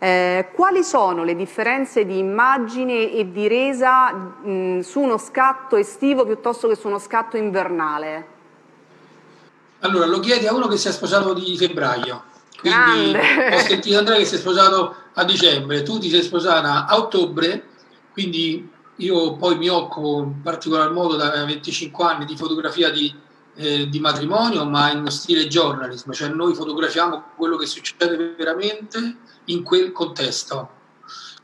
Eh, quali sono le differenze di immagine e di resa mh, su uno scatto estivo piuttosto che su uno scatto invernale? Allora, lo chiedi a uno che si è sposato di febbraio. Quindi Grande. ho sentito Andrea che si è sposato a dicembre, tu ti sei sposata a ottobre, quindi io poi mi occupo in particolar modo da 25 anni di fotografia di, eh, di matrimonio, ma in stile journalism, cioè noi fotografiamo quello che succede veramente in quel contesto.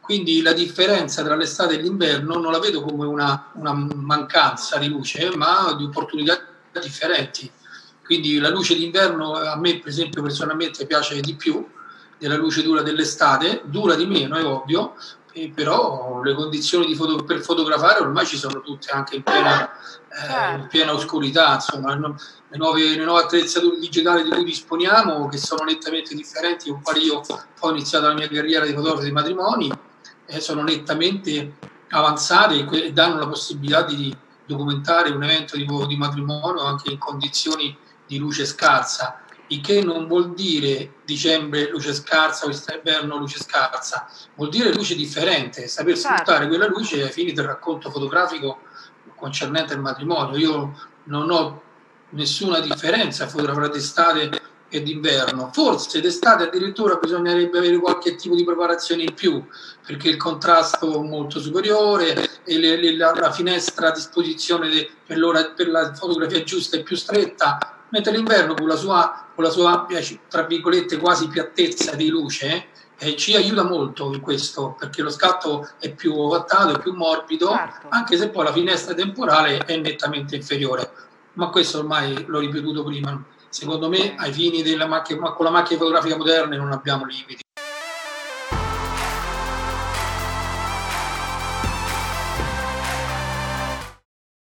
Quindi la differenza tra l'estate e l'inverno non la vedo come una, una mancanza di luce, ma di opportunità differenti. Quindi la luce d'inverno a me, per esempio, personalmente piace di più della luce dura dell'estate, dura di meno, è ovvio, però le condizioni foto, per fotografare ormai ci sono tutte anche in piena, eh, in certo. piena oscurità, insomma, le nuove, le nuove, attrezzature digitali di cui disponiamo, che sono nettamente differenti, con quali io ho iniziato la mia carriera di fotografo di matrimoni, eh, sono nettamente avanzate e danno la possibilità di documentare un evento di, di matrimonio anche in condizioni di luce scarsa il che non vuol dire dicembre luce scarsa o inverno luce scarsa, vuol dire luce differente, saper certo. sfruttare quella luce ai fini del racconto fotografico concernente il matrimonio. Io non ho nessuna differenza fra d'estate e d'inverno, forse d'estate addirittura bisognerebbe avere qualche tipo di preparazione in più, perché il contrasto è molto superiore e le, le, la, la, finestra a disposizione de, per, per la fotografia giusta è più stretta, mentre l'inverno con la sua, con la sua ampia, tra virgolette, quasi piattezza di luce, eh, ci aiuta molto in questo, perché lo scatto è più ovattato, è più morbido, certo. anche se poi la finestra temporale è nettamente inferiore. Ma questo ormai l'ho ripetuto prima. Secondo me, ai fini della macchina, con la macchina fotografica moderna non abbiamo limiti.